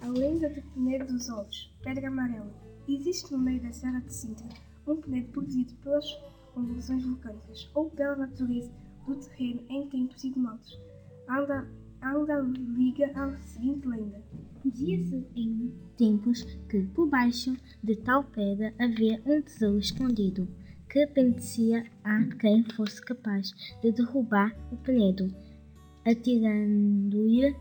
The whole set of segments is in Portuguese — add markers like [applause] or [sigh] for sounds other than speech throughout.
A lenda de Penedo dos Ovos, Pedra Amarela. Existe no meio da Serra de Sintra um penedo produzido pelas convulsões vulcânicas ou pela natureza do terreno em tempos ignotos. Anda, anda liga à seguinte lenda. Dizia-se em tempos que por baixo de tal pedra havia um tesouro escondido que pertencia a quem fosse capaz de derrubar o penedo, atirando-lhe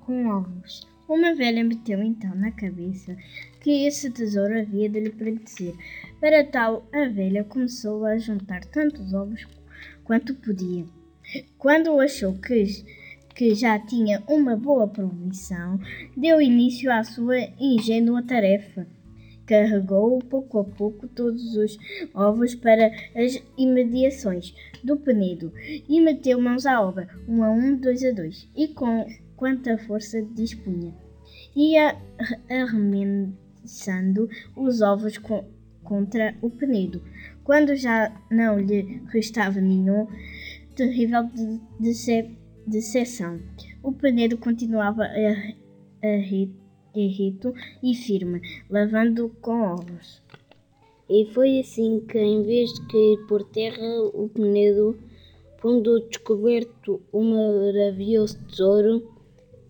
com ovos. Uma velha meteu então na cabeça que esse tesouro havia de lhe pertencer. Para tal, a velha começou a juntar tantos ovos quanto podia. Quando achou que, que já tinha uma boa provisão, deu início à sua ingênua tarefa. Carregou pouco a pouco todos os ovos para as imediações do penedo e meteu mãos à obra, um a um, dois a dois, e com quanta força dispunha. Ia [laughs] arremessando os ovos co contra o penedo. Quando já não lhe restava nenhum, terrível decepção. O penedo continuava errito e firme, lavando com ovos. E foi assim que, em vez de cair por terra, o penedo, pondo descoberto o maravilhoso tesouro,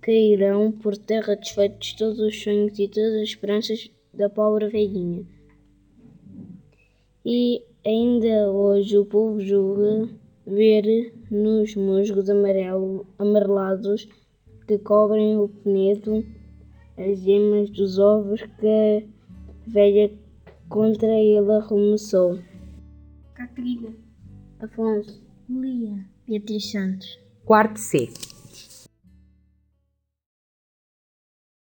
cairão por terra desfeitos todos os sonhos e todas as esperanças da pobre velhinha. E ainda hoje o povo julga ver nos musgos amarelo, amarelados que cobrem o penedo as gemas dos ovos que a velha contra ele arremessou. Catarina, Afonso, Lia, Beatriz Santos. Quarto C.